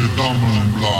record because you're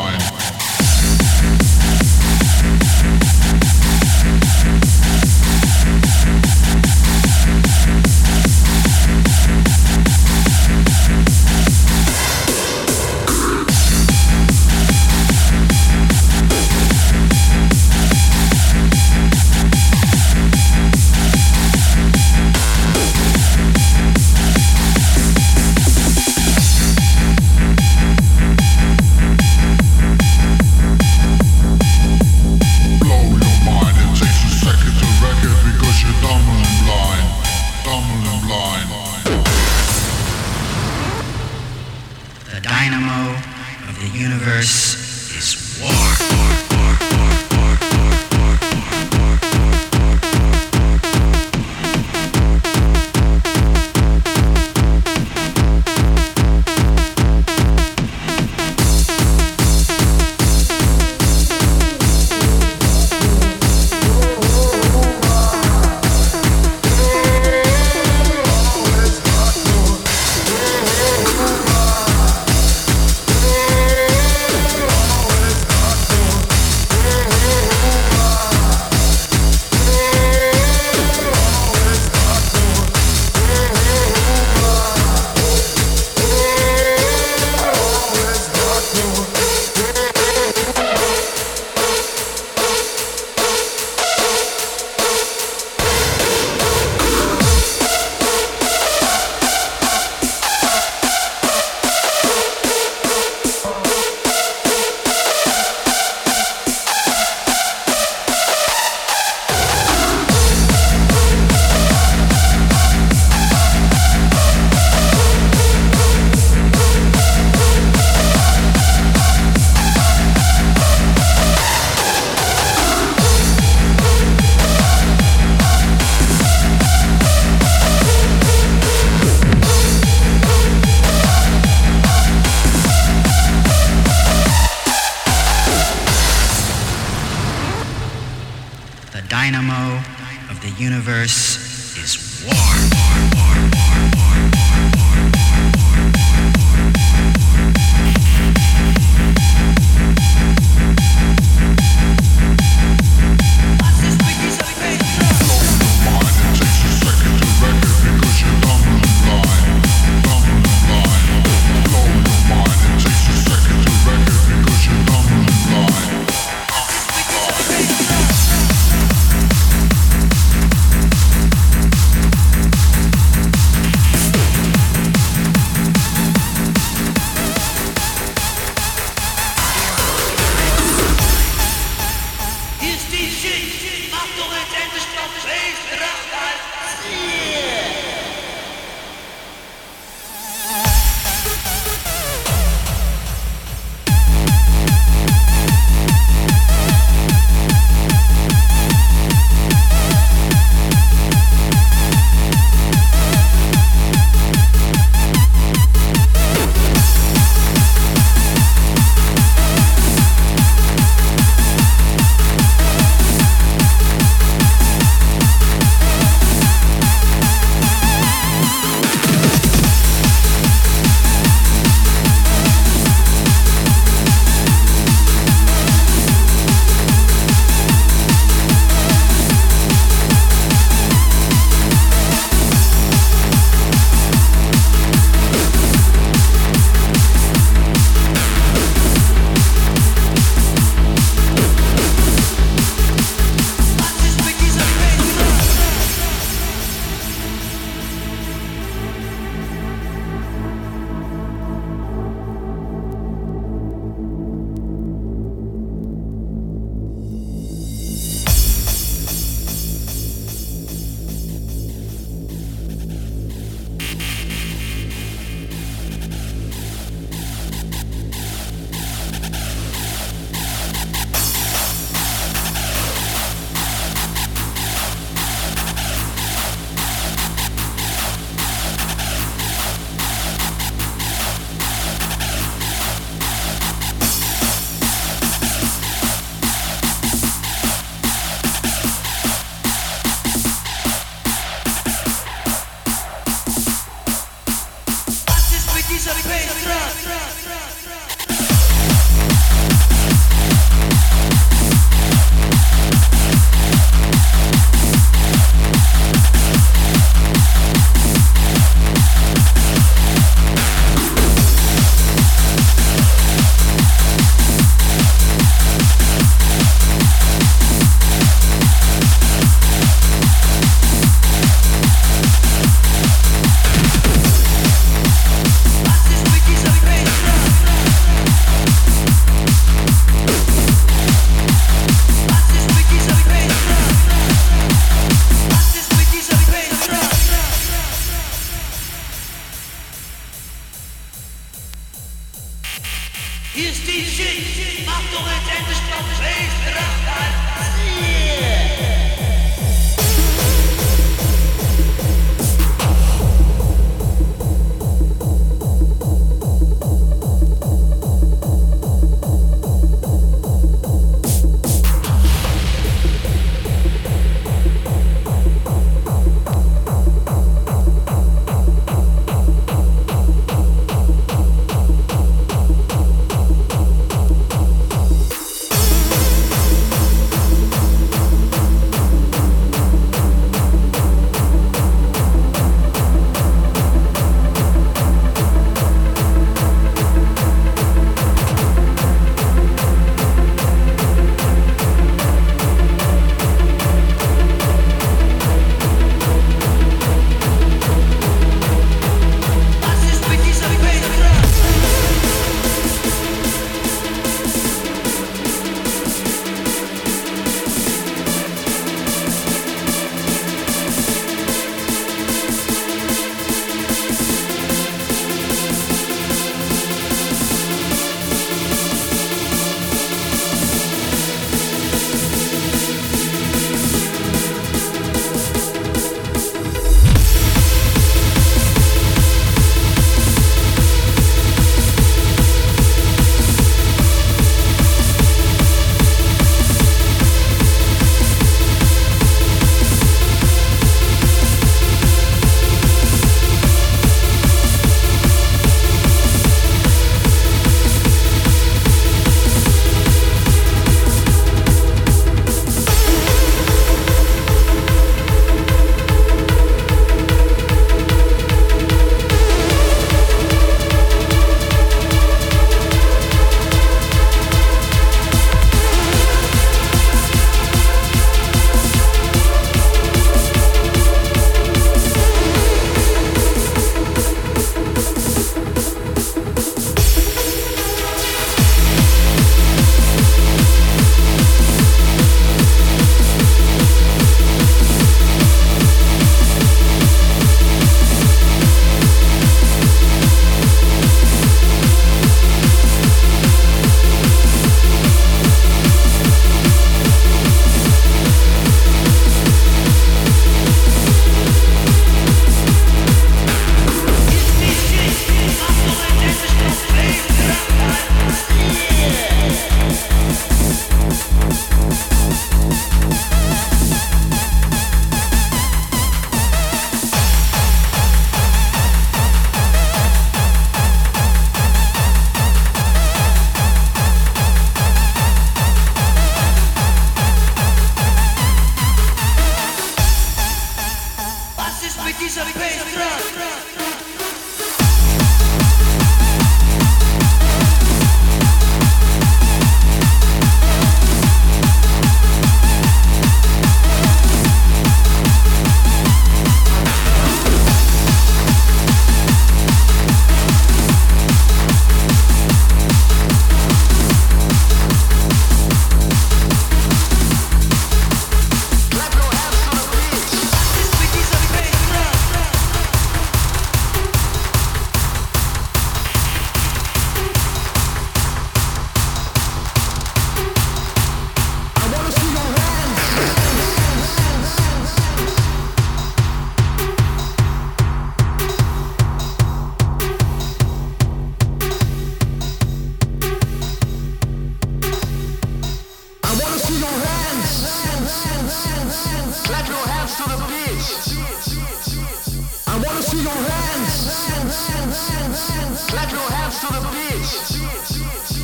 Clap your hands to the beat.